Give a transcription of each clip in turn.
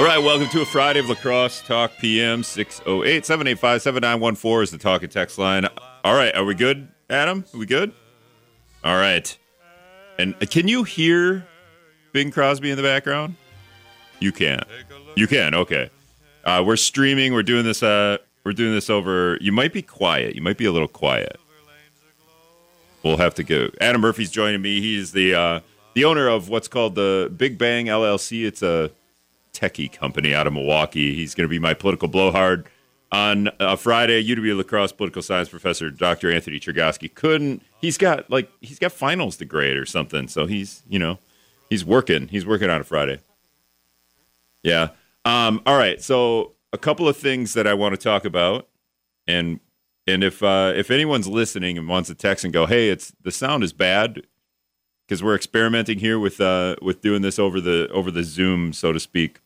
All right, welcome to a Friday of La Crosse Talk PM 608 785 7914 is the talk and text line. All right, are we good, Adam? Are we good? All right. And can you hear Bing Crosby in the background? You can. You can. Okay. Uh, we're streaming. We're doing this. Uh, we're doing this over. You might be quiet. You might be a little quiet. We'll have to go. Adam Murphy's joining me. He's the uh, the owner of what's called the Big Bang LLC. It's a techie company out of Milwaukee. He's going to be my political blowhard on uh, Friday. UW La Crosse political science professor Dr. Anthony Chergosky couldn't. He's got like he's got finals to grade or something. So he's you know he's working. He's working on a Friday. Yeah. Um, all right. So a couple of things that I want to talk about, and and if uh, if anyone's listening and wants to text and go, hey, it's the sound is bad because we're experimenting here with uh, with doing this over the over the Zoom, so to speak.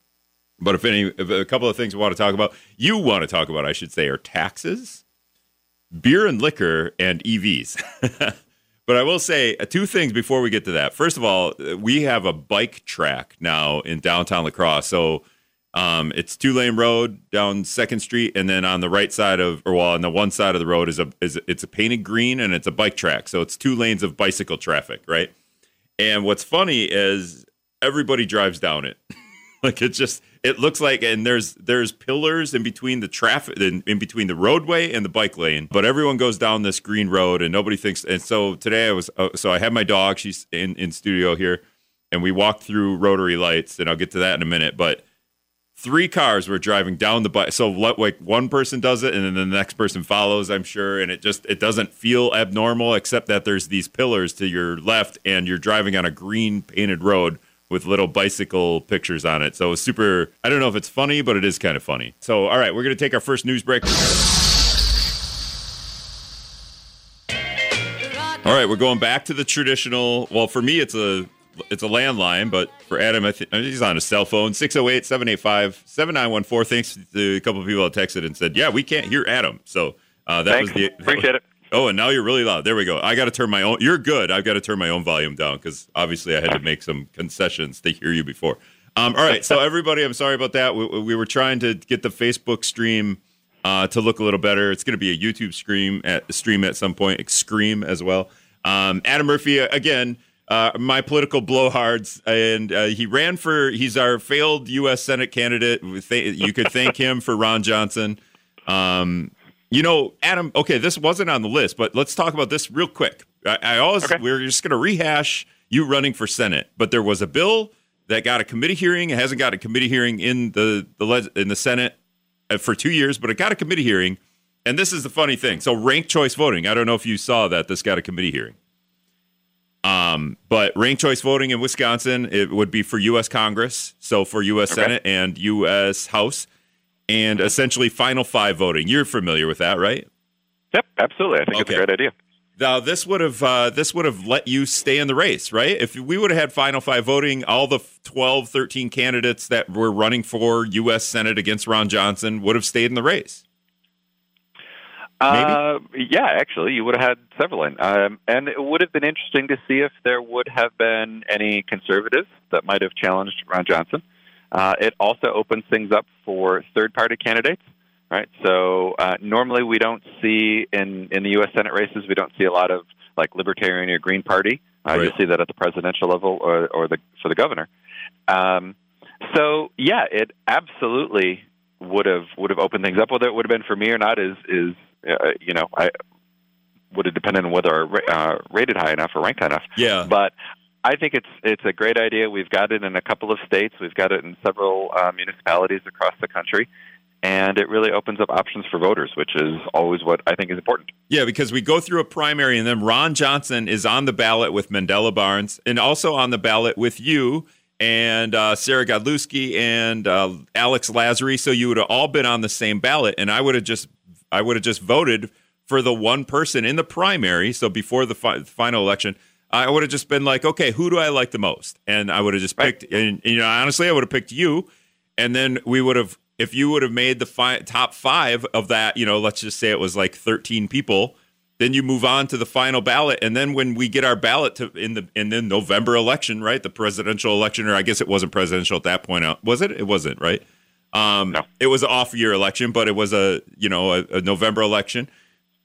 But if any, if a couple of things we want to talk about, you want to talk about, I should say, are taxes, beer and liquor, and EVs. but I will say uh, two things before we get to that. First of all, we have a bike track now in downtown La Crosse, so um, it's two lane road down Second Street, and then on the right side of, or well, on the one side of the road is a is it's a painted green, and it's a bike track, so it's two lanes of bicycle traffic, right? And what's funny is everybody drives down it, like it just it looks like, and there's there's pillars in between the traffic, in, in between the roadway and the bike lane, but everyone goes down this green road, and nobody thinks. And so today I was, uh, so I had my dog, she's in in studio here, and we walked through rotary lights, and I'll get to that in a minute, but three cars were driving down the bike. So like one person does it, and then the next person follows. I'm sure, and it just it doesn't feel abnormal, except that there's these pillars to your left, and you're driving on a green painted road with little bicycle pictures on it. So super. I don't know if it's funny, but it is kind of funny. So all right, we're gonna take our first news break. All right, we're going back to the traditional. Well, for me, it's a it's a landline, but for Adam, I think he's on a cell phone 608 785 7914. Thanks to a couple of people that texted and said, Yeah, we can't hear Adam. So uh, that Thanks. was the. Appreciate it. Oh, and now you're really loud. There we go. I got to turn my own. You're good. I've got to turn my own volume down because obviously I had to make some concessions to hear you before. Um, all right. So, everybody, I'm sorry about that. We, we were trying to get the Facebook stream uh, to look a little better. It's going to be a YouTube stream at stream at some point, Scream as well. Um, Adam Murphy, again, uh, my political blowhards, and uh, he ran for. He's our failed U.S. Senate candidate. You could thank him for Ron Johnson. Um, you know, Adam. Okay, this wasn't on the list, but let's talk about this real quick. I, I always Okay. we're just going to rehash you running for Senate, but there was a bill that got a committee hearing. It hasn't got a committee hearing in the the in the Senate uh, for two years, but it got a committee hearing. And this is the funny thing. So ranked choice voting. I don't know if you saw that. This got a committee hearing. Um, but ranked choice voting in Wisconsin, it would be for U.S. Congress, so for U.S. Okay. Senate and U.S. House, and essentially final five voting. You're familiar with that, right? Yep, absolutely. I think it's a great idea. Now this would have uh, this would have let you stay in the race, right? If we would have had final five voting, all the 12, 13 candidates that were running for U.S. Senate against Ron Johnson would have stayed in the race. Uh, yeah, actually, you would have had several in. Um, and it would have been interesting to see if there would have been any conservatives that might have challenged Ron Johnson. Uh, it also opens things up for third party candidates, right? So uh, normally we don't see in, in the U.S. Senate races, we don't see a lot of like Libertarian or Green Party. Uh, Right. You'll see that at the presidential level or, or the, for the governor. Um, so, yeah, it absolutely would have would have opened things up. Whether it would have been for me or not is is uh, you know I would have depended on whether I uh, rated high enough or ranked high enough. Yeah. But I think it's it's a great idea. We've got it in a couple of states. We've got it in several uh, municipalities across the country, and it really opens up options for voters, which is always what I think is important. Yeah, because we go through a primary and then Ron Johnson is on the ballot with Mandela Barnes and also on the ballot with you and uh, Sarah Godlewski and uh, Alex Lasry. So you would have all been on the same ballot, and I would have just I would have just voted for the one person in the primary. So before the fi- final election. I would have just been like, okay, who do I like the most? And I would have just picked, and you know, honestly, I would have picked you, and then we would have, if you would have made the fi- top five of that, you know, let's just say it was like 13 people, then you move on to the final ballot, and then when we get our ballot to in the in the November election, right, the presidential election, or I guess it wasn't presidential at that point. Out was it? It wasn't, right? Um, No. It was an off year election, but it was a you know a, a November election,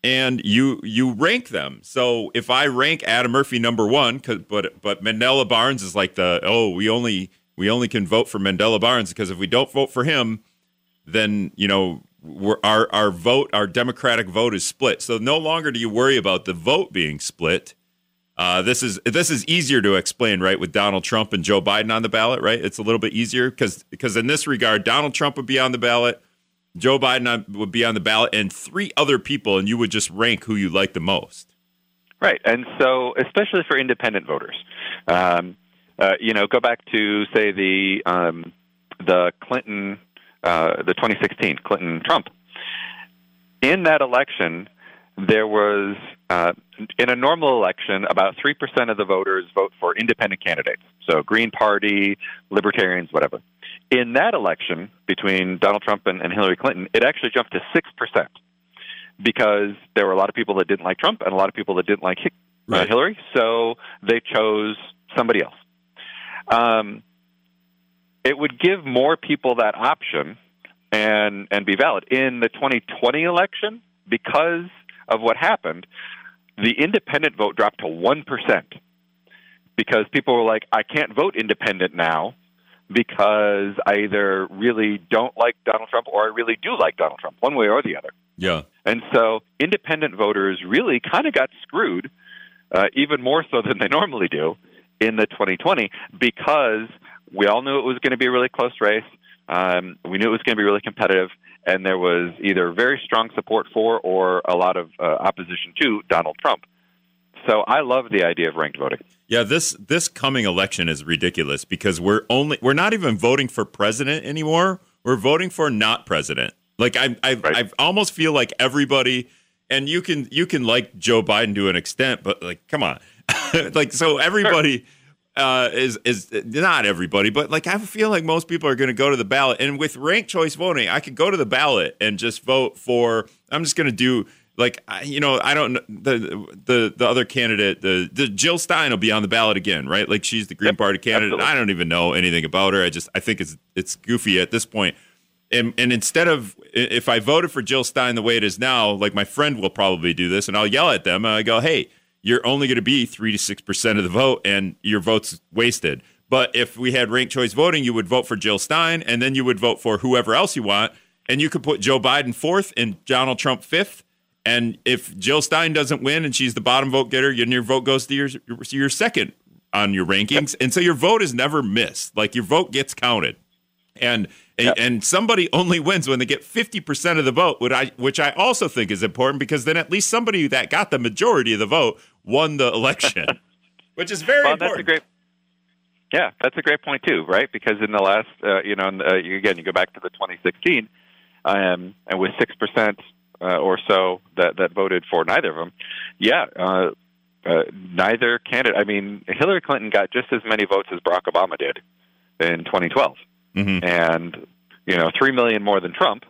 and you you rank them. So if I rank Adam Murphy number one, 'cause- but but Mandela Barnes is like the oh we only we only can vote for Mandela Barnes because if we don't vote for him, then you know we're, our our vote, our Democratic vote is split. So no longer do you worry about the vote being split. Uh, this is this is easier to explain, right? With Donald Trump and Joe Biden on the ballot, right? It's a little bit easier because because in this regard, Donald Trump would be on the ballot, Joe Biden on- would be on the ballot, and three other people, and you would just rank who you like the most. Right, and so especially for independent voters, um, uh, you know, go back to say the um, the Clinton, uh, the 2016 Clinton Trump. In that election, there was uh, in a normal election about three percent of the voters vote for independent candidates, so Green Party, Libertarians, whatever. In that election between Donald Trump and, and Hillary Clinton, it actually jumped to six percent because there were a lot of people that didn't like Trump and a lot of people that didn't like Hi- uh, Hillary, so they chose somebody else. Um, it would give more people that option and and be valid in the 2020 election because of what happened. The independent vote dropped to one percent because people were like, "I can't vote independent now." Because I either really don't like Donald Trump or I really do like Donald Trump, one way or the other. Yeah, And so independent voters really kind of got screwed, uh, even more so than they normally do in the 2020, because we all knew it was going to be a really close race. Um, we knew it was going to be really competitive, and there was either very strong support for or a lot of uh, opposition to Donald Trump. So I love the idea of ranked voting. yeah. This this coming election is ridiculous because we're only we're not even voting for president anymore. We're voting for not president. Like I I Right. I almost feel like everybody, and you can you can like Joe Biden to an extent, but like come on, like so everybody. Uh, is is not everybody, but like I feel like most people are going to go to the ballot, and with ranked choice voting, I could go to the ballot and just vote for. I'm just going to do like I- you know I don't the the the other candidate the the Jill Stein will be on the ballot again, right? Like she's the Green Yep, Party candidate. absolutely. I don't even know anything about her. I just I think it's it's goofy at this point. And, and instead of if I voted for Jill Stein the way it is now, like my friend will probably do this, and I'll yell at them. And I go, "Hey, you're only going to be three to six percent of the vote, and your vote's wasted." But if we had ranked choice voting, you would vote for Jill Stein, and then you would vote for whoever else you want, and you could put Joe Biden fourth and Donald Trump fifth. And if Jill Stein doesn't win and she's the bottom vote getter, then your vote goes to your your second on your rankings, and so your vote is never missed. Like your vote gets counted and and, Yep. and somebody only wins when they get 50% of the vote which I, which I also think is important because then at least somebody that got the majority of the vote won the election which is very Well, that's important a great. Yeah, that's a great point too, right? Because in the last, uh, you know, in uh, you- again, you go back to the 2016, um, and with six percent uh, or so that that voted for neither of them, yeah, uh, uh, neither candidate. I mean, Hillary Clinton got just as many votes as Barack Obama did in 2012, Mhm. and you know, three million more than Trump,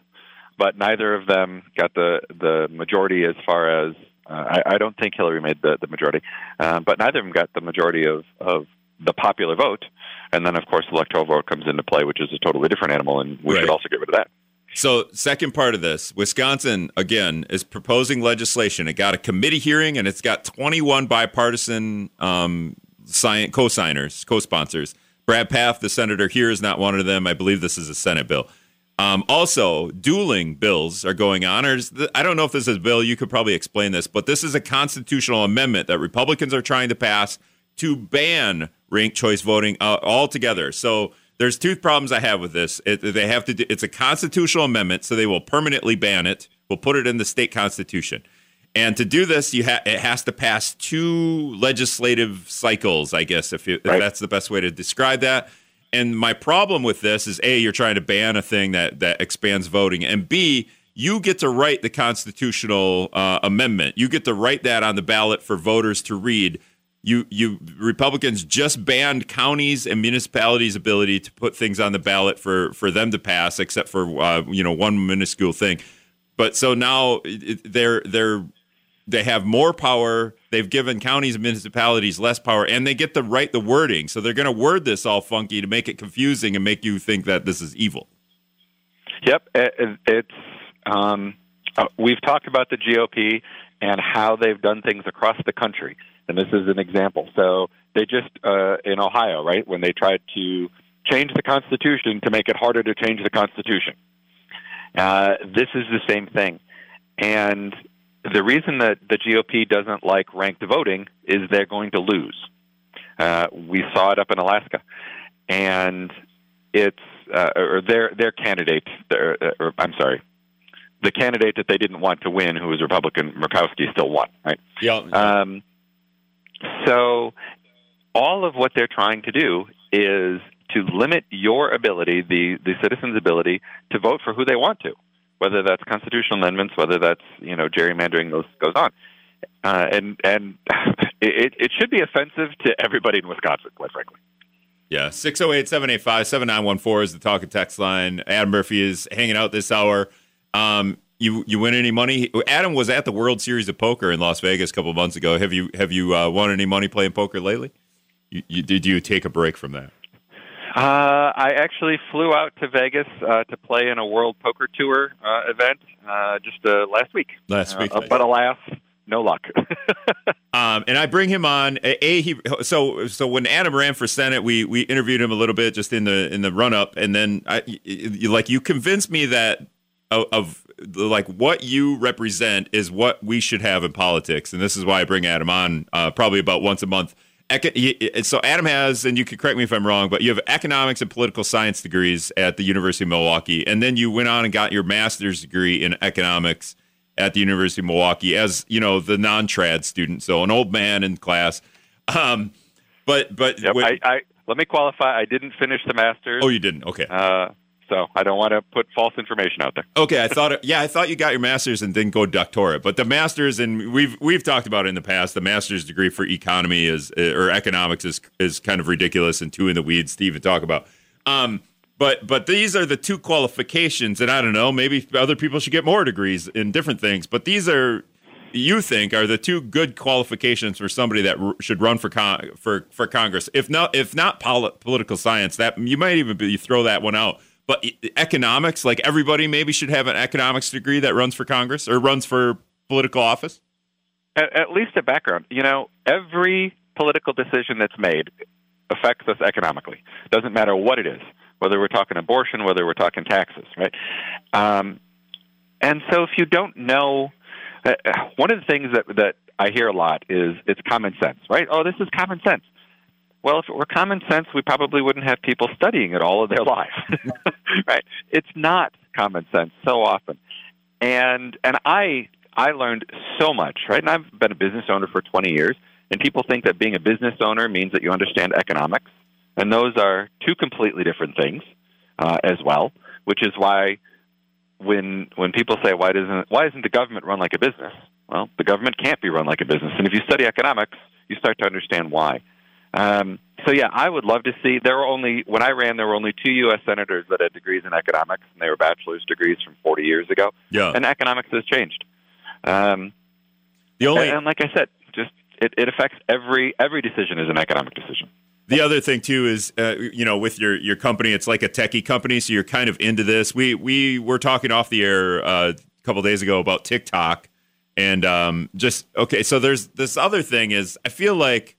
but neither of them got the the majority as far as. Uh, I, I don't think Hillary made the, the majority, um, but neither of them got the majority of, of the popular vote. And then, of course, the electoral vote comes into play, which is a totally different animal, and we Right. should also get rid of that. So, second part of this, Wisconsin again is proposing legislation. It got a committee hearing, and it's got 21 bipartisan um, sign- co-signers, co-sponsors. Brad Pfaff, the senator here, is not one of them. I believe this is a Senate bill. Um, also, dueling bills are going on. Or th- I don't know if this is a bill. You could probably explain this, but this is a constitutional amendment that Republicans are trying to pass to ban ranked choice voting uh, altogether. So there's two problems I have with this. It, they have to. Do, it's a constitutional amendment, so they will permanently ban it. We'll put it in the state constitution. And to do this, you ha- it has to pass two legislative cycles, I guess, if, you, if that's the best way to describe that. And my problem with this is a you're trying to ban a thing that that expands voting, and b you get to write the constitutional uh, amendment. You get to write that on the ballot for voters to read. You you Republicans just banned counties and municipalities' ability to put things on the ballot for for them to pass, except for uh, you know one minuscule thing. But so now they're they're they have more power. They've given counties and municipalities less power, and they get to write the wording. So they're going to word this all funky to make it confusing and make you think that this is evil. Yep, it's. Um, uh, we've talked about the GOP and how they've done things across the country, and this is an example. So they just uh, in Ohio, right, when they tried to change the Constitution to make it harder to change the Constitution. Uh, this is the same thing, and the reason that the GOP doesn't like ranked voting is they're going to lose. Uh, we saw it up in Alaska, and it's uh, or their their candidate. Their, uh, or, I'm sorry, the candidate that they didn't want to win, who was Republican Murkowski, still won. Right. Yeah. Um, so all of what they're trying to do is to limit your ability, the the citizens' ability, to vote for who they want to whether that's constitutional amendments, whether that's you know gerrymandering, goes goes on, uh, and and it it should be offensive to everybody in Wisconsin, quite frankly. Yeah, 608-785-7914 is the talk and text line. Adam Murphy is hanging out this hour. Um, you you win any money? Adam was at the World Series of Poker in Las Vegas a couple months ago. Have you have you uh, won any money playing poker lately? You, you, did you take a break from that? Uh, I actually flew out to Vegas uh, to play in a World Poker Tour uh, event uh, just uh, last week. Last week, uh, but alas, no luck. um, and I bring him on. A, he so so when Adam ran for Senate, we we interviewed him a little bit just in the in the run up, and then I you, like you convinced me that of, of like what you represent is what we should have in politics, and this is why I bring Adam on uh, probably about once a month so Adam has, and you can correct me if I'm wrong, but you have economics and political science degrees at the University of Milwaukee, and then you went on and got your master's degree in economics at the University of Milwaukee as you know the non-trad student, so an old man in class. Um, but but yep, I, I, let me qualify. I didn't finish the master's. Oh, you didn't? Okay. Uh, so I don't want to put false information out there. Okay, I thought, yeah, I thought you got your master's and didn't go doctorate, but the master's, and we've we've talked about it in the past. The master's degree for economy is or economics is is kind of ridiculous and too in the weeds to even talk about. Um, but but these are the two qualifications, and I don't know, maybe other people should get more degrees in different things, but these are you think are the two good qualifications for somebody that r- should run for con- for for Congress. If not if not pol- political science, that you might even be throw that one out but economics, like everybody maybe should have an economics degree that runs for Congress or runs for political office? At, at least a background. You know, every political decision that's made affects us economically. Doesn't matter what it is, whether we're talking abortion, whether we're talking taxes, right? Um, and so if you don't know, uh, one of the things that, that I hear a lot is it's common sense, right? Oh, this is common sense. Well, if it were common sense, we probably wouldn't have people studying it all of their life, right? It's not common sense so often, and and I I learned so much, right? And I've been a business owner for 20 years, and people think that being a business owner means that you understand economics, and those are two completely different things uh, as well. Which is why when when people say why doesn't why isn't the government run like a business? Well, the government can't be run like a business, and if you study economics, you start to understand why. Um, so yeah, I would love to see. There were only when I ran, there were only two U.S. senators that had degrees in economics, and they were bachelor's degrees from 40 years ago. Yeah, and economics has changed. Um, the only and, and like I said, just it, it affects every every decision is an economic decision. The other thing too is, uh, you know, with your your company, it's like a techie company, so you're kind of into this. We we were talking off the air uh, a couple days ago about TikTok, and um, just okay. So there's this other thing is, I feel like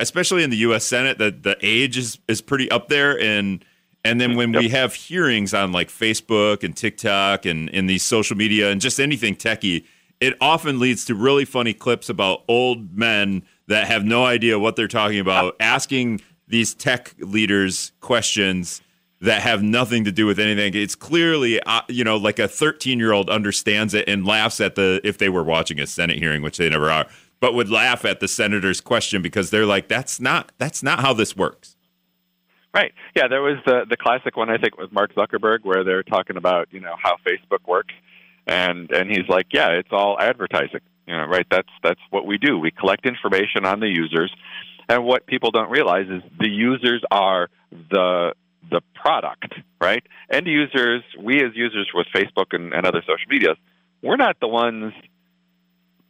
especially in the U.S. Senate, the the age is is pretty up there, and and then when yep. we have hearings on like Facebook and TikTok and in these social media and just anything techie, it often leads to really funny clips about old men that have no idea what they're talking about, asking these tech leaders questions that have nothing to do with anything. It's clearly, uh, you know, like a 13 year old understands it and laughs at the if they were watching a Senate hearing, which they never are but would laugh at the senator's question because they're like, "That's not that's not how this works." Right. Yeah, there was the the classic one I think with Mark Zuckerberg where they're talking about you know how Facebook works, and and he's like, "Yeah, it's all advertising." You know, right? That's that's what we do. We collect information on the users, and what people don't realize is the users are the the product, right? End users, we as users with Facebook and, and other social medias, we're not the ones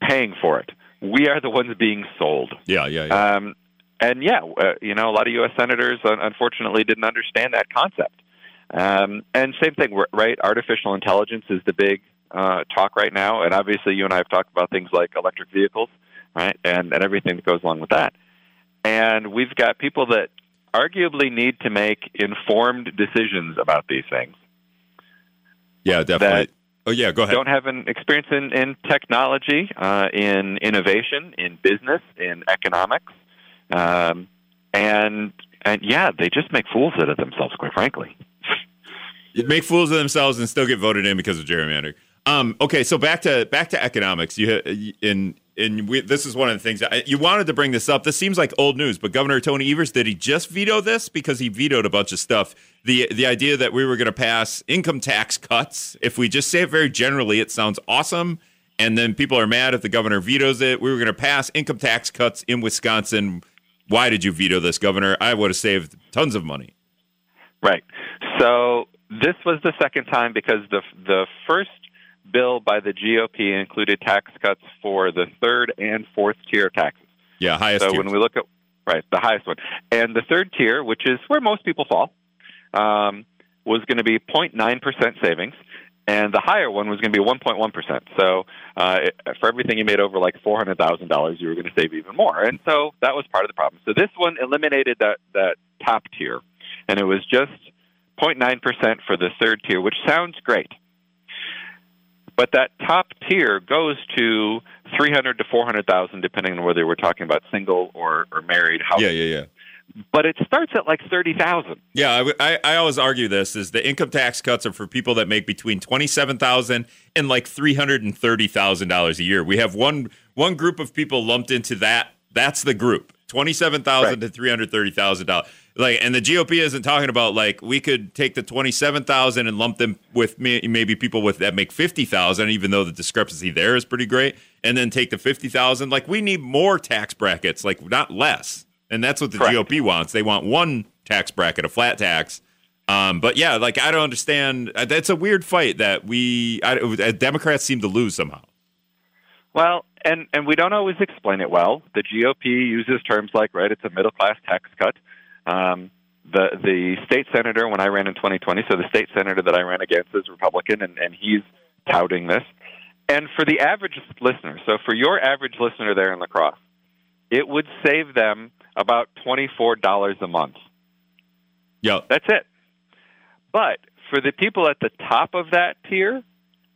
paying for it. We are the ones being sold. Yeah, yeah, yeah. Um, and yeah, uh, you know, a lot of U.S. senators uh, unfortunately didn't understand that concept. Um, and same thing, right? Artificial intelligence is the big uh, talk right now, and obviously, you and I have talked about things like electric vehicles, right, and and everything that goes along with that. And we've got people that arguably need to make informed decisions about these things. Yeah, definitely. Oh yeah, go ahead. Don't have an experience in in technology, uh, in innovation, in business, in economics, um, and and yeah, they just make fools out of themselves. Quite frankly, make fools of themselves and still get voted in because of gerrymandering. Um, okay, so back to back to economics. You in and we, this is one of the things I, you wanted to bring this up. This seems like old news, but Governor Tony Evers did he just veto this because he vetoed a bunch of stuff. The the idea that we were going to pass income tax cuts. If we just say it very generally, it sounds awesome. And then people are mad if the governor vetoes it. We were going to pass income tax cuts in Wisconsin. Why did you veto this, Governor? I would have saved tons of money. Right. So this was the second time because the the first bill by the GOP included tax cuts for the third and fourth tier taxes. Yeah, highest. So tiers. when we look at right the highest one, and the third tier, which is where most people fall, um, was going to be 0.9 percent savings, and the higher one was going to be 1.1 percent. So uh, for everything you made over like four hundred thousand dollars, you were going to save even more, and so that was part of the problem. So this one eliminated that that top tier, and it was just 0.9 percent for the third tier, which sounds great. But that top tier goes to three hundred to four hundred thousand, depending on whether we're talking about single or, or married. Yeah, yeah, yeah. But it starts at like thirty thousand. Yeah, I, I, I always argue this is the income tax cuts are for people that make between twenty seven thousand and like three hundred and thirty thousand dollars a year. We have one one group of people lumped into that. That's the group twenty seven thousand right. to three hundred thirty thousand dollars like and the GOP isn't talking about like we could take the 27,000 and lump them with maybe people with that make 50,000 even though the discrepancy there is pretty great and then take the 50,000 like we need more tax brackets like not less. And that's what the Correct. GOP wants. They want one tax bracket a flat tax. Um, but yeah like I don't understand. Uh, that's a weird fight that we I, uh, Democrats seem to lose somehow. Well and and we don't always explain it well. The GOP uses terms like right it's a middle class tax cut um, the the state senator when I ran in 2020, so the state senator that I ran against is Republican, and, and he's touting this. And for the average listener, so for your average listener there in La Crosse, it would save them about $24 a month. Yeah. That's it. But for the people at the top of that tier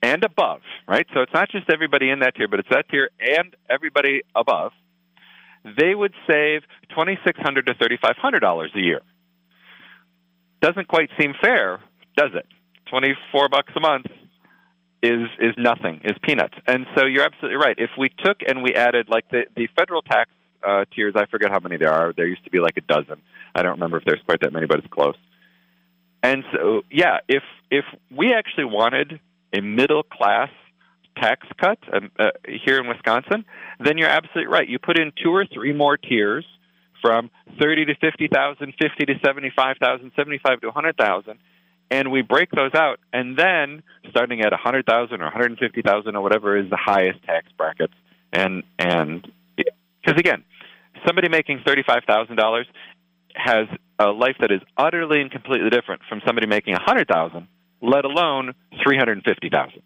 and above, right? So it's not just everybody in that tier, but it's that tier and everybody above they would save $2,600 to $3,500 a year. Doesn't quite seem fair, does it? 24 bucks a month is is nothing, is peanuts. And so you're absolutely right. If we took and we added like the the federal tax uh, tiers, I forget how many there are. There used to be like a dozen. I don't remember if there's quite that many, but it's close. And so, yeah, if if we actually wanted a middle class tax cut um, uh, here in Wisconsin, then you're absolutely right. You put in two or three more tiers from 30 to 50,000, 50 to 75,000, 75 to 100,000, and we break those out. And then starting at 100,000 or 150,000 or whatever is the highest tax brackets. And and because again, somebody making $35,000 has a life that is utterly and completely different from somebody making 100,000, let alone 350,000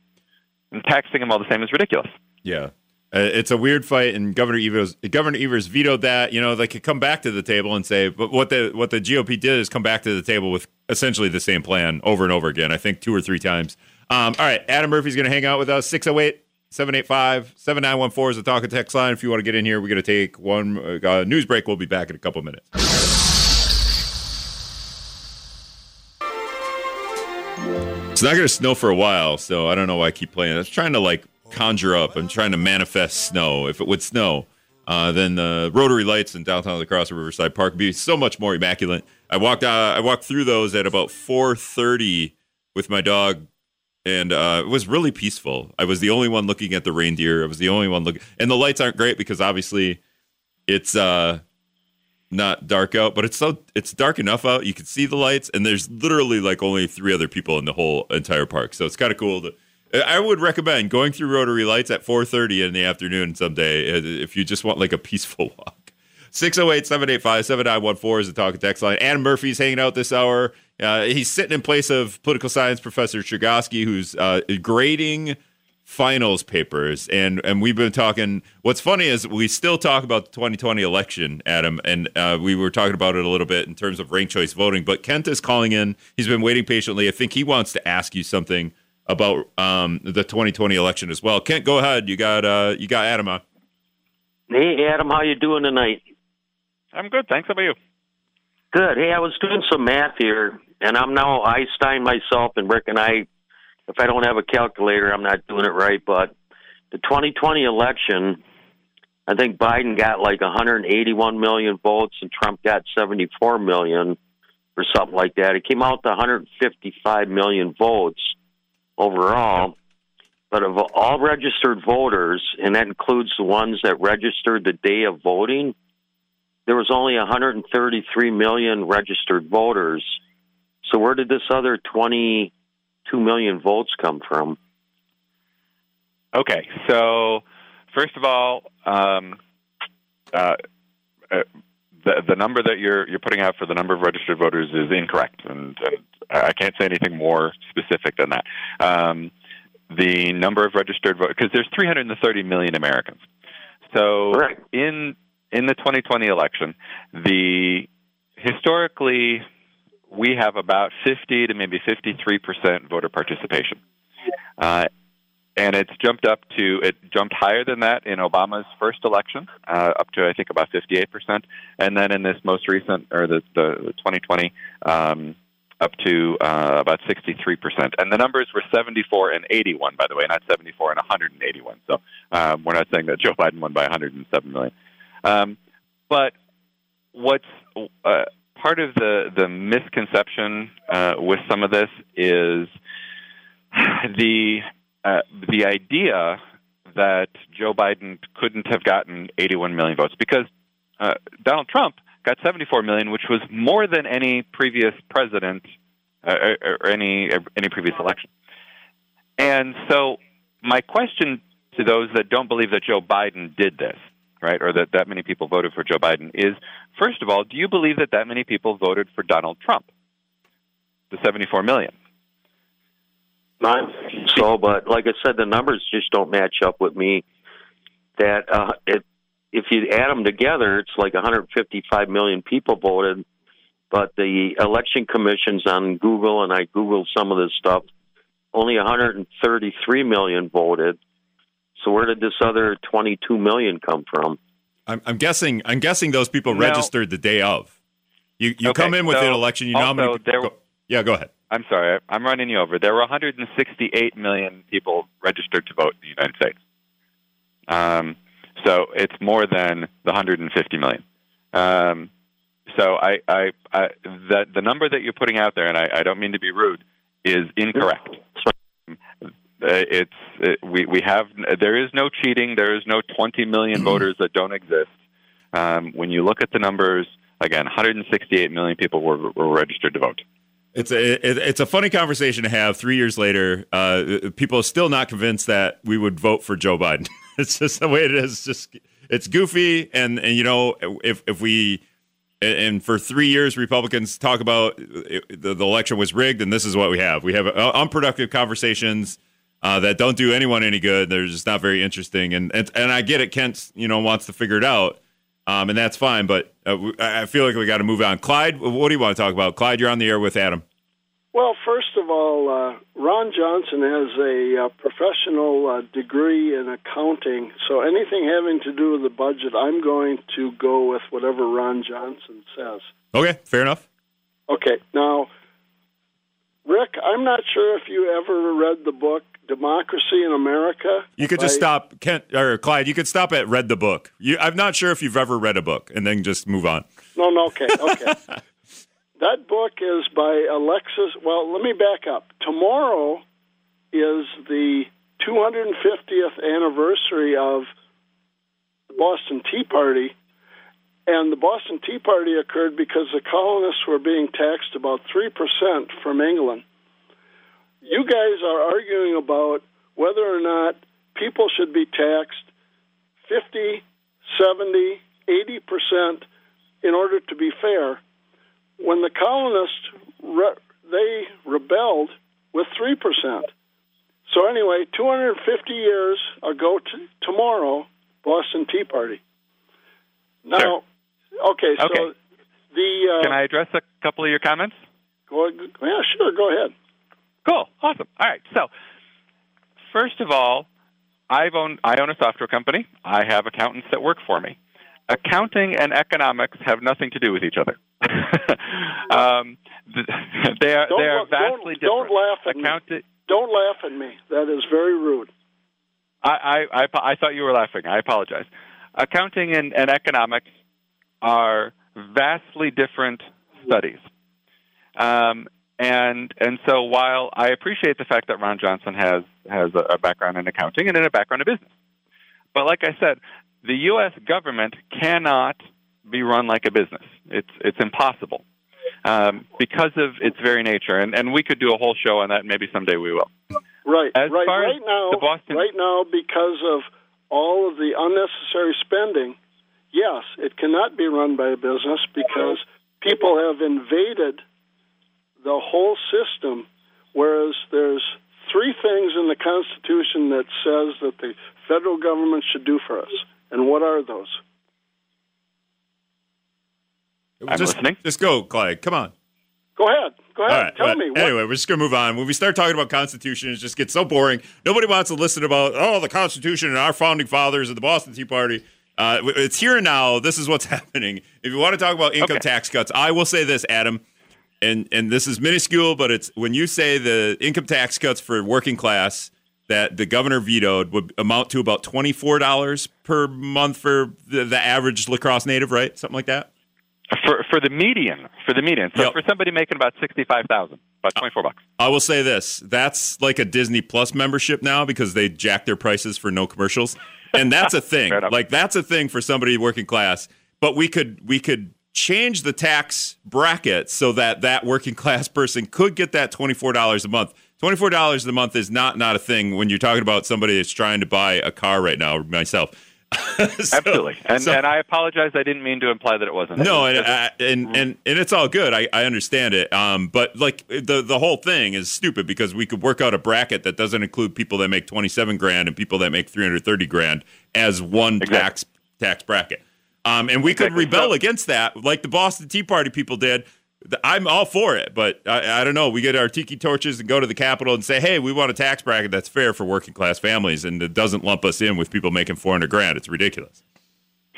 and taxing them all the same is ridiculous. Yeah. Uh, it's a weird fight, and Governor Evers Governor Evers vetoed that. You know, they could come back to the table and say, but what the what the GOP did is come back to the table with essentially the same plan over and over again. I think two or three times. Um, all right, Adam Murphy's going to hang out with us. 608 785 7914 is the talk and text line. If you want to get in here, we're going to take one uh, news break. We'll be back in a couple minutes. It's not going to snow for a while, so I don't know why I keep playing. I was trying to like conjure up. I'm trying to manifest snow. If it would snow, uh, then the rotary lights in downtown La Crosse Riverside Park would be so much more immaculate. I walked uh, I walked through those at about 4:30 with my dog, and uh, it was really peaceful. I was the only one looking at the reindeer. I was the only one looking, and the lights aren't great because obviously it's uh not dark out, but it's so it's dark enough out you can see the lights, and there's literally like only three other people in the whole entire park. So it's kind of cool to I would recommend going through Rotary Lights at 4:30 in the afternoon someday uh, if you just want like a peaceful walk. 608-785-7914 is the talk and text line. Adam Murphy's hanging out this hour. Uh, he's sitting in place of political science professor Chergosky, who's uh, grading finals papers and and we've been talking what's funny is we still talk about the 2020 election adam and uh, we were talking about it a little bit in terms of ranked choice voting but kent is calling in he's been waiting patiently. I think he wants to ask you something about um, the 2020 election as well. Kent go ahead. You got uh, you got adam on hey adam how you doing tonight? I'm good thanks. How about you? Good. Hey i was doing some math here and i'm now einstein myself and rick and i if I don't have a calculator, I'm not doing it right. But the 2020 election, I think Biden got like 181 million votes and Trump got 74 million or something like that. It came out to 155 million votes overall. But of all registered voters, and that includes the ones that registered the day of voting, there was only 133 million registered voters. So where did this other 20 two million votes come from? Okay, so first of all, um, uh, uh, the the number that you're you're putting out for the number of registered voters is incorrect, and, and I can't say anything more specific than that. Um, the number of registered voters, because there's 330 million Americans. So Correct. in in the 2020 election, the historically we have about 50 to maybe 53 percent voter participation. Uh, and it's jumped up to it jumped higher than that in Obama's first election, uh, up to I think about 58 percent, and then in this most recent or the, the 2020, um, up to uh, about 63 percent. And the numbers were 74 and 81, by the way, not 74 and 181. So um, we're not saying that Joe Biden won by 107 million. Um, but what's uh, part of the the misconception uh, with some of this is the uh, the idea that Joe Biden couldn't have gotten 81 million votes because uh, Donald Trump got 74 million, which was more than any previous president uh, or, or any any previous election. And so, my question to those that don't believe that Joe Biden did this right, or that that many people voted for Joe Biden is, first of all, do you believe that that many people voted for Donald Trump? The 74 million. Not so, but like I said, the numbers just don't match up with me. That uh, it, if you add them together, it's like 155 million people voted, but the election commissions on Google and I googled some of this stuff, only 133 million voted. So where did this other 22 million come from? I'm, I'm guessing. I'm guessing those people No. registered the day of. You you Okay, come in with so an election. You know how many. there- go- yeah, go ahead. I'm sorry, I'm running you over. There were 168 million people registered to vote in the United States. Um, so it's more than the 150 million. Um, so I, I, I the, the number that you're putting out there, and I, I don't mean to be rude, is incorrect. Uh, it's it, we we have there is no cheating. There is no 20 million voters that don't exist. Um, when you look at the numbers, again, 168 million people were, were registered to vote. It's a it, it's a funny conversation to have. Three years later, uh, people are still not convinced that we would vote for Joe Biden. it's just the way it is. It's just it's goofy, and and you know if if we and for three years Republicans talk about the, the election was rigged, and this is what we have. We have uh, unproductive conversations. Uh, that don't do anyone any good. They're just not very interesting, and and, and I get it. Kent, you know, wants to figure it out, um, and that's fine. But uh, I I feel like we got to move on. Clyde, what do you want to talk about? Clyde, you're on the air with Adam. Well, first of all, uh, Ron Johnson has a uh, professional uh, degree in accounting, so anything having to do with the budget, I'm going to go with whatever Ron Johnson says. Okay, fair enough. Okay, now, Rick, I'm not sure if you ever read the book Democracy in America. You could just by- stop, Kent or Clyde. You could stop at read the book. You, I'm not sure if you've ever read a book, and then just move on. No, no, okay, okay. that book is by Alexis. Well, let me back up. Tomorrow is the 250th anniversary of the Boston Tea Party, and the Boston Tea Party occurred because the colonists were being taxed about 3% from England. You guys are arguing about whether or not people should be taxed 50, 70, 80 percent in order to be fair. When the colonists re- they rebelled with three percent. So anyway, 250 years ago t- tomorrow, Boston Tea Party. Now, Sure. okay, so Okay. the uh, Can I address a couple of your comments? go, yeah, sure, go ahead. Cool. Awesome. All right. So, first of all, I've owned, I own a software company. I have accountants that work for me. Accounting and economics have nothing to do with each other. um, they are Don't they are look- don't- vastly don't laugh at me. Don't laugh at me. That is very rude. I, I, I, I thought you were laughing. I apologize. Accounting and, and economics are vastly different studies. Um, and and so while I appreciate the fact that Ron Johnson has has a, background in accounting and in a background in business, but like I said, the U.S. government cannot be run like a business. It's it's impossible um, because of its very nature. And and we could do a whole show on that. and Maybe someday we will. Right, As right, far as right now. the Boston- Right now, because of all of the unnecessary spending, yes, it cannot be run by a business because people have invaded the whole system. Whereas there's three things in the Constitution that says that the federal government should do for us, and what are those? I'm just, listening. Just go, Clyde. Come on. Go ahead. Go ahead. All right. Tell but me. What, Anyway, we're just gonna move on. When we start talking about Constitution, it just gets so boring. Nobody wants to listen about oh the Constitution and our founding fathers and the Boston Tea Party. Uh, it's here and now. This is what's happening. If you want to talk about income Okay. tax cuts, I will say this, Adam, and and this is minuscule, but it's when you say the income tax cuts for working class that the governor vetoed would amount to about twenty four dollars per month for the, the average La Crosse native, right? Something like that. For for the median, for the median. So Yep. for somebody making about sixty five thousand, about twenty four bucks. I will say this: that's like a Disney Plus membership now because they jack their prices for no commercials, and that's a thing. Like that's a thing for somebody working class. But we could we could change the tax bracket so that that working class person could get that twenty four dollars a month. Twenty four dollars a month is not not a thing when you're talking about somebody that's trying to buy a car right now. Myself, So- Absolutely. And so- and I apologize. I didn't mean to imply that it wasn't. no, and, was uh, and and and it's all good. I, I understand it. Um, but like the the whole thing is stupid because we could work out a bracket that doesn't include people that make twenty seven grand and people that make three hundred thirty grand as one Exactly. tax tax bracket. Um, and we could Exactly. rebel So- against that, like the Boston Tea Party people did. I'm all for it, but I, I don't know. We get our tiki torches and go to the Capitol and say, "Hey, we want a tax bracket that's fair for working class families and it doesn't lump us in with people making four hundred grand." It's ridiculous.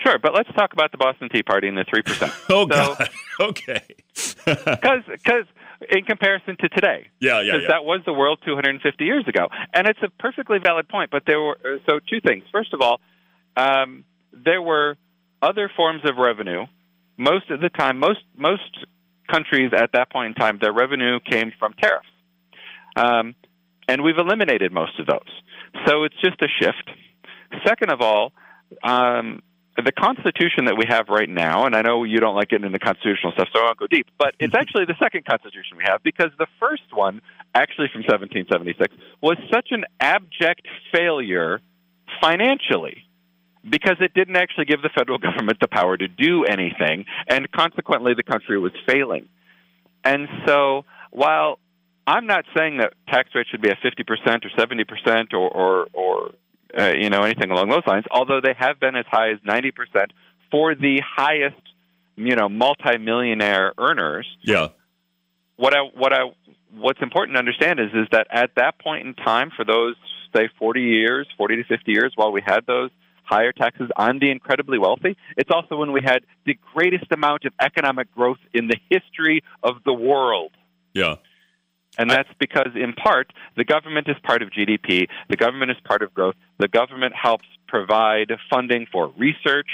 Sure, but let's talk about the Boston Tea Party and the three percent. Oh So- God. okay. Because because in comparison to today, yeah, yeah, because yeah. that was the world 250 years ago, and it's a perfectly valid point. But there were so two things. First of all, um, there were other forms of revenue. Most of the time, most most countries at that point in time, their revenue came from tariffs, um, and we've eliminated most of those. So it's just a shift. Second of all, um, the Constitution that we have right now, and I know you don't like getting into constitutional stuff, so I won't go deep, but it's actually the second Constitution we have because the first one, actually from 1776, was such an abject failure financially because it didn't actually give the federal government the power to do anything, and consequently the country was failing. And so while I'm not saying that tax rates should be at 50% or 70% or, or, or uh, you know, anything along those lines, although they have been as high as 90% for the highest, you know, multimillionaire earners. yeah. What I, what I, what's important to understand is, is that at that point in time, for those, say, 40 years, 40 to 50 years, while we had those higher taxes on the incredibly wealthy, it's also when we had the greatest amount of economic growth in the history of the world. Yeah. And that's because, in part, the government is part of GDP. The government is part of growth. The government helps provide funding for research,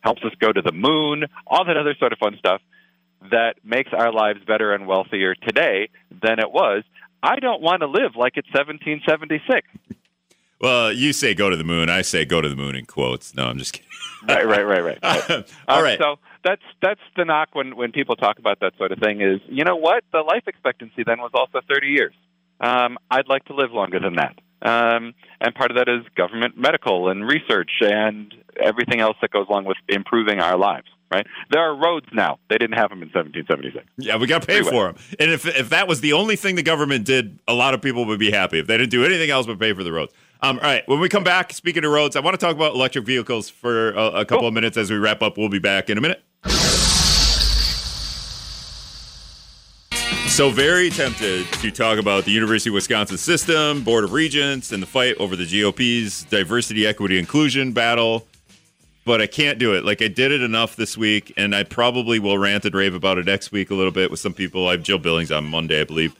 helps us go to the moon, all that other sort of fun stuff that makes our lives better and wealthier today than it was. I don't want to live like it's 1776. Well, you say go to the moon. I say go to the moon in quotes. No, I'm just kidding. right, right, right, right. All Um, right. So that's that's the knock when when people talk about that sort of thing. Is you know what the life expectancy then was also 30 years. Um, I'd like to live longer than that. Um, and part of that is government medical and research and everything else that goes along with improving our lives. Right? There are roads now. They didn't have them in 1776. Yeah, we got to pay Anyway. for them. And if if that was the only thing the government did, a lot of people would be happy. If they didn't do anything else but pay for the roads. Um, all right, when we come back, speaking of roads, I want to talk about electric vehicles for a, a couple Cool. of minutes as we wrap up. We'll be back in a minute. So very tempted to talk about the University of Wisconsin system, Board of Regents, and the fight over the GOP's diversity, equity, inclusion battle. But I can't do it. Like I did it enough this week, and I probably will rant and rave about it next week a little bit with some people. I have Jill Billings on Monday, I believe.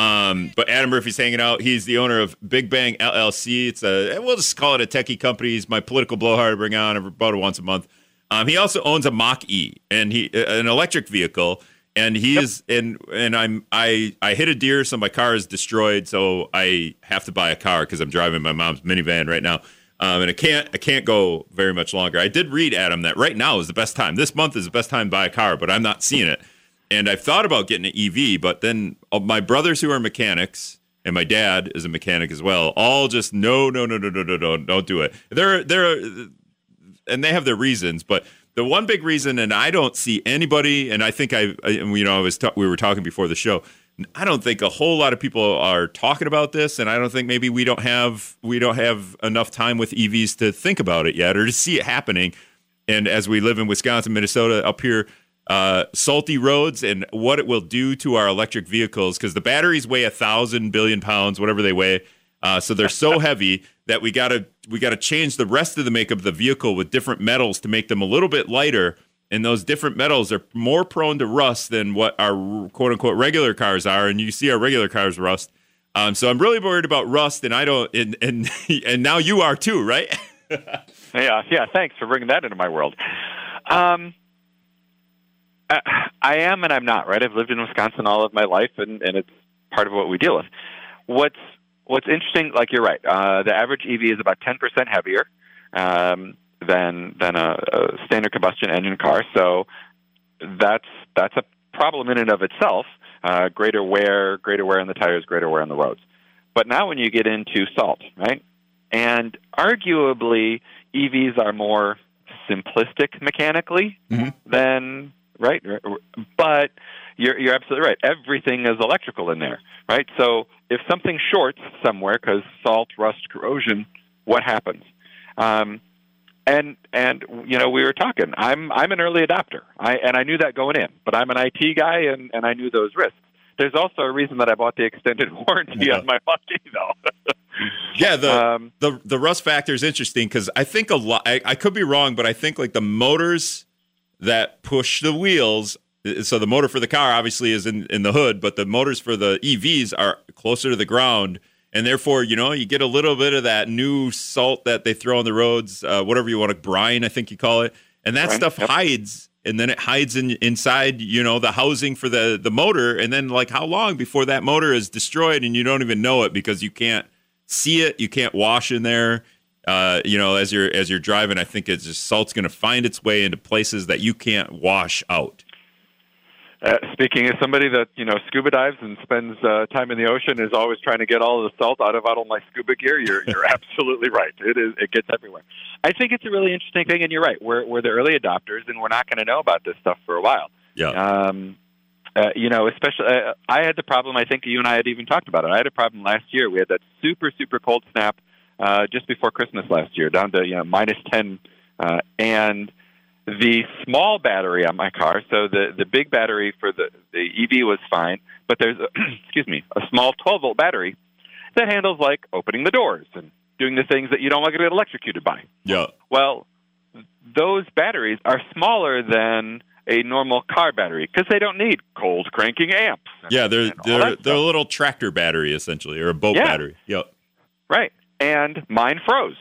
Um, but Adam Murphy's hanging out. He's the owner of Big Bang LLC. It's a we'll just call it a techie company. He's my political blowhard I bring on about once a month. Um, he also owns a Mach E and he an electric vehicle. And he is and and I'm I I hit a deer, so my car is destroyed. So I have to buy a car because I'm driving my mom's minivan right now. Um, and I can't I can't go very much longer. I did read Adam that right now is the best time. This month is the best time to buy a car, but I'm not seeing it. And I've thought about getting an EV, but then uh, my brothers who are mechanics and my dad is a mechanic as well, all just no, no, no, no, no, no, no, don't do it. They're they're and they have their reasons, but the one big reason, and I don't see anybody, and I think I, I you know, I was ta- we were talking before the show. I don't think a whole lot of people are talking about this, and I don't think maybe we don't have we don't have enough time with EVs to think about it yet or to see it happening. And as we live in Wisconsin, Minnesota, up here, uh, salty roads and what it will do to our electric vehicles because the batteries weigh a thousand billion pounds, whatever they weigh. Uh, so they're so heavy that we gotta we gotta change the rest of the makeup of the vehicle with different metals to make them a little bit lighter. And those different metals are more prone to rust than what our quote unquote regular cars are. And you see our regular cars rust. Um, so I'm really worried about rust, and I don't. And and and now you are too, right? Yeah, yeah. Thanks for bringing that into my world. Um, I, I am and I'm not. Right. I've lived in Wisconsin all of my life, and, and it's part of what we deal with. What's What's interesting, like you're right. Uh, the average EV is about 10% heavier um, than than a, a standard combustion engine car. So that's that's a problem in and of itself. Uh, greater wear, greater wear on the tires, greater wear on the roads. But now, when you get into salt, right, and arguably EVs are more simplistic mechanically Mhm. than right, but you're you're absolutely right. Everything is electrical in there, right? So if something shorts somewhere because salt, rust, corrosion, what happens? Um, and and you know we were talking. I'm I'm an early adopter. I and I knew that going in, but I'm an IT guy and and I knew those risks. There's also a reason that I bought the extended warranty Yeah. on my Mach-E, though. Yeah, the um, the the rust factor is interesting because I think a lot. I, I could be wrong, but I think like the motors that push the wheels. So the motor for the car obviously is in in the hood, but the motors for the EVs are closer to the ground, and therefore you know you get a little bit of that new salt that they throw on the roads, uh, whatever you want to brine, I think you call it, and that stuff yep. hides. And then it hides in, inside, you know, the housing for the, the motor. And then, like, how long before that motor is destroyed and you don't even know it because you can't see it. You can't wash in there. Uh, you know, as you're as you're driving, I think it's just salt's going to find its way into places that you can't wash out. Uh, speaking as somebody that you know scuba dives and spends uh, time in the ocean, is always trying to get all of the salt out of out of my scuba gear. You're you're absolutely right. It is it gets everywhere. I think it's a really interesting thing, and you're right. We're we're the early adopters, and we're not going to know about this stuff for a while. Yeah. Um, uh, you know, especially uh, I had the problem. I think you and I had even talked about it. I had a problem last year. We had that super super cold snap uh, just before Christmas last year, down to you know minus ten, uh, and the small battery on my car. So the the big battery for the the EV was fine, but there's a, excuse me a small 12 volt battery that handles like opening the doors and doing the things that you don't want to get electrocuted by. Yeah. Well, those batteries are smaller than a normal car battery because they don't need cold cranking amps. Yeah, they're they're they're a little tractor battery essentially, or a boat Yeah. battery. Yep. Right. And mine froze.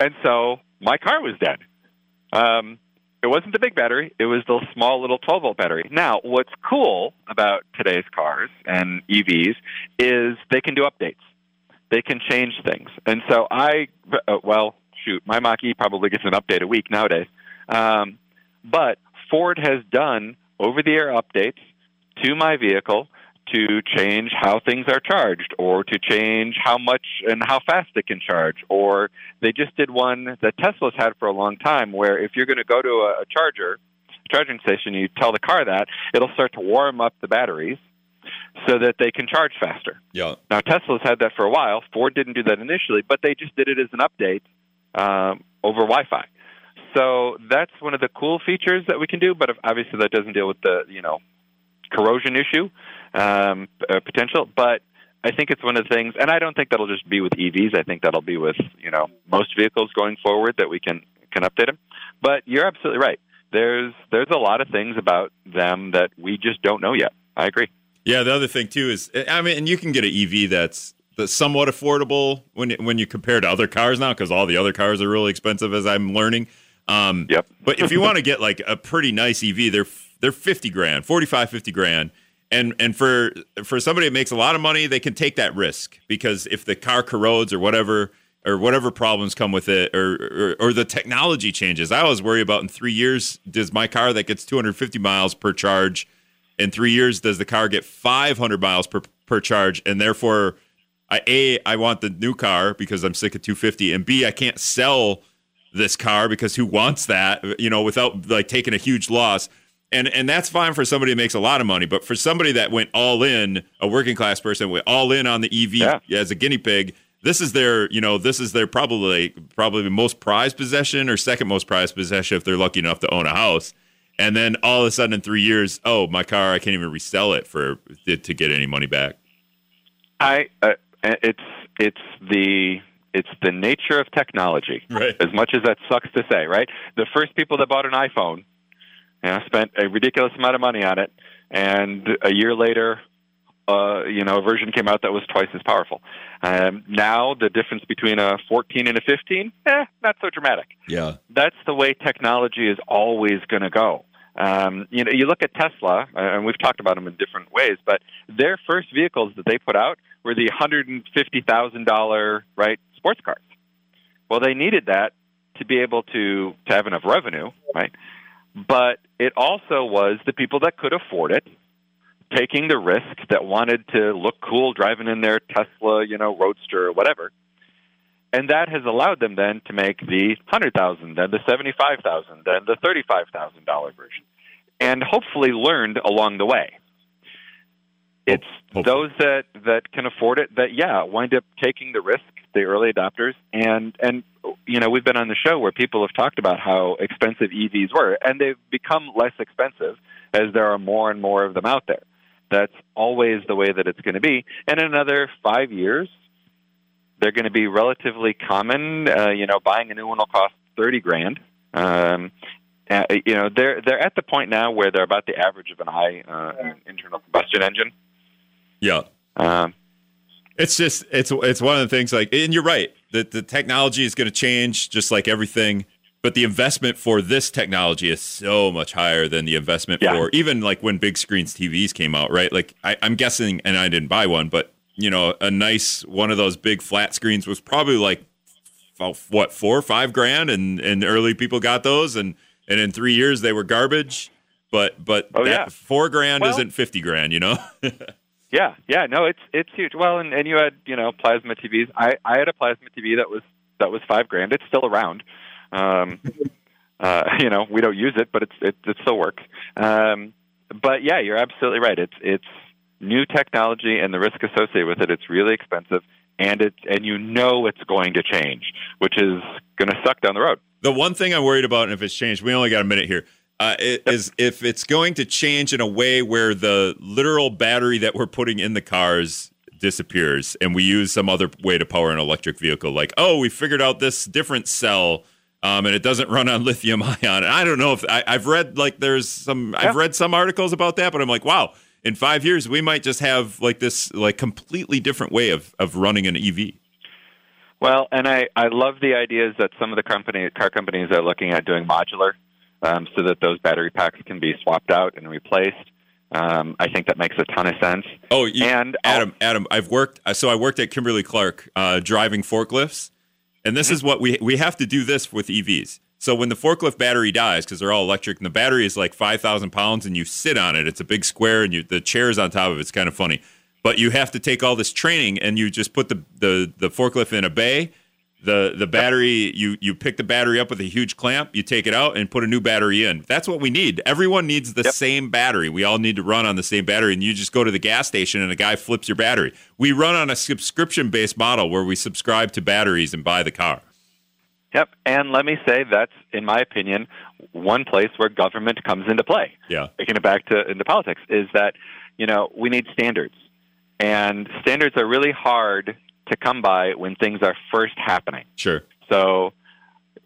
And so my car was dead. Um, it wasn't the big battery, it was the small little 12 volt battery. Now, what's cool about today's cars and EVs is they can do updates, they can change things. And so I, uh, well, shoot, my Mach E probably gets an update a week nowadays. Um, but Ford has done over the air updates to my vehicle to change how things are charged or to change how much and how fast it can charge. Or they just did one that Tesla's had for a long time where if you're going to go to a, a charger, charging station, you tell the car that, it'll start to warm up the batteries so that they can charge faster. Yeah. Now, Tesla's had that for a while. Ford didn't do that initially, but they just did it as an update um, over Wi Fi. So that's one of the cool features that we can do, but obviously that doesn't deal with the, you know, corrosion issue um, uh, potential. But I think it's one of the things, and I don't think that'll just be with EVs. I think that'll be with you know most vehicles going forward that we can can update them. But you're absolutely right. There's there's a lot of things about them that we just don't know yet. I agree. Yeah, the other thing too is, I mean, and you can get an EV that's that's somewhat affordable when when you compare to other cars now, because all the other cars are really expensive, as I'm learning. Um, yep. but if you want to get like a pretty nice EV, they're they're 50 grand, 45, 50 grand. And and for for somebody that makes a lot of money, they can take that risk because if the car corrodes or whatever or whatever problems come with it or, or, or the technology changes. I always worry about in 3 years does my car that gets 250 miles per charge in 3 years does the car get 500 miles per per charge and therefore I a I want the new car because I'm sick of 250 and b I can't sell this car because who wants that you know without like taking a huge loss and and that's fine for somebody that makes a lot of money. But for somebody that went all in, a working class person went all in on the EV yeah. as a guinea pig, this is their you know this is their probably probably most prized possession or second most prized possession if they're lucky enough to own a house. And then all of a sudden in three years, oh my car, I can't even resell it for to get any money back. I uh, it's it's the it's the nature of technology. Right. As much as that sucks to say, right? The first people that bought an iPhone you know, spent a ridiculous amount of money on it, and a year later, uh, you know, a version came out that was twice as powerful. Um, now the difference between a 14 and a 15, eh, not so dramatic. Yeah, that's the way technology is always going to go. Um, you know, you look at Tesla, uh, and we've talked about them in different ways, but their first vehicles that they put out were the $150,000 right sports cars. Well, they needed that to be able to to have enough revenue, right? but it also was the people that could afford it taking the risk that wanted to look cool driving in their Tesla, you know, Roadster or whatever. And that has allowed them then to make the 100,000, then the 75,000, then the $35,000 version. And hopefully learned along the way. It's hopefully. those that that can afford it that yeah, wind up taking the risk the early adopters, and and you know we've been on the show where people have talked about how expensive EVs were, and they've become less expensive as there are more and more of them out there. That's always the way that it's going to be. And in another five years, they're going to be relatively common. Uh, you know, buying a new one will cost thirty grand. Um, uh, you know, they're they're at the point now where they're about the average of an I uh, internal combustion engine. Yeah. Um, it's just it's it's one of the things like, and you're right. That the technology is going to change just like everything, but the investment for this technology is so much higher than the investment yeah. for even like when big screens TVs came out, right? Like I, I'm guessing, and I didn't buy one, but you know, a nice one of those big flat screens was probably like what four or five grand, and and early people got those, and and in three years they were garbage. But but oh, yeah. four grand well, isn't fifty grand, you know. Yeah, yeah, no, it's it's huge. Well, and, and you had you know plasma TVs. I I had a plasma TV that was that was five grand. It's still around. Um, uh, you know, we don't use it, but it's it, it still works. Um, but yeah, you're absolutely right. It's it's new technology and the risk associated with it. It's really expensive, and it and you know it's going to change, which is going to suck down the road. The one thing I'm worried about, and if it's changed, we only got a minute here uh, is if it's going to change in a way where the literal battery that we're putting in the cars disappears and we use some other way to power an electric vehicle like oh we figured out this different cell um, and it doesn't run on lithium ion. And i don't know if I, have read like there's some yeah. i've read some articles about that but i'm like wow in five years we might just have like this like completely different way of, of running an ev well and i i love the ideas that some of the company car companies are looking at doing modular um, so that those battery packs can be swapped out and replaced. Um, I think that makes a ton of sense. Oh, you, and Adam, I'll, Adam, I've worked. Uh, so I worked at Kimberly Clark uh, driving forklifts, and this is what we we have to do this with EVs. So when the forklift battery dies, because they're all electric, and the battery is like five thousand pounds, and you sit on it, it's a big square, and you, the chair is on top of it. It's kind of funny, but you have to take all this training, and you just put the the, the forklift in a bay. The the battery you you pick the battery up with a huge clamp, you take it out and put a new battery in. That's what we need. Everyone needs the Yep. same battery. We all need to run on the same battery, and you just go to the gas station and a guy flips your battery. We run on a subscription based model where we subscribe to batteries and buy the car. Yep. And let me say that's, in my opinion, one place where government comes into play. Yeah. Taking it back to into politics is that you know we need standards, and standards are really hard to come by when things are first happening. Sure. So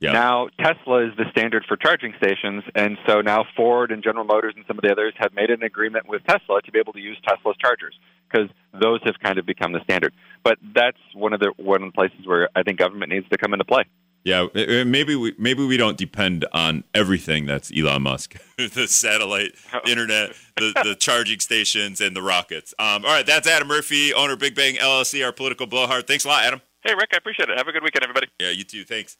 Yeah. now Tesla is the standard for charging stations, and so now Ford and General Motors and some of the others have made an agreement with Tesla to be able to use Tesla's chargers because those have kind of become the standard. But that's one of the one of the places where I think government needs to come into play. Yeah, maybe we maybe we don't depend on everything that's Elon Musk, the satellite, internet, the, the charging stations, and the rockets. Um, all right, that's Adam Murphy, owner of Big Bang LLC, our political blowhard. Thanks a lot, Adam. Hey, Rick, I appreciate it. Have a good weekend, everybody. Yeah, you too. Thanks.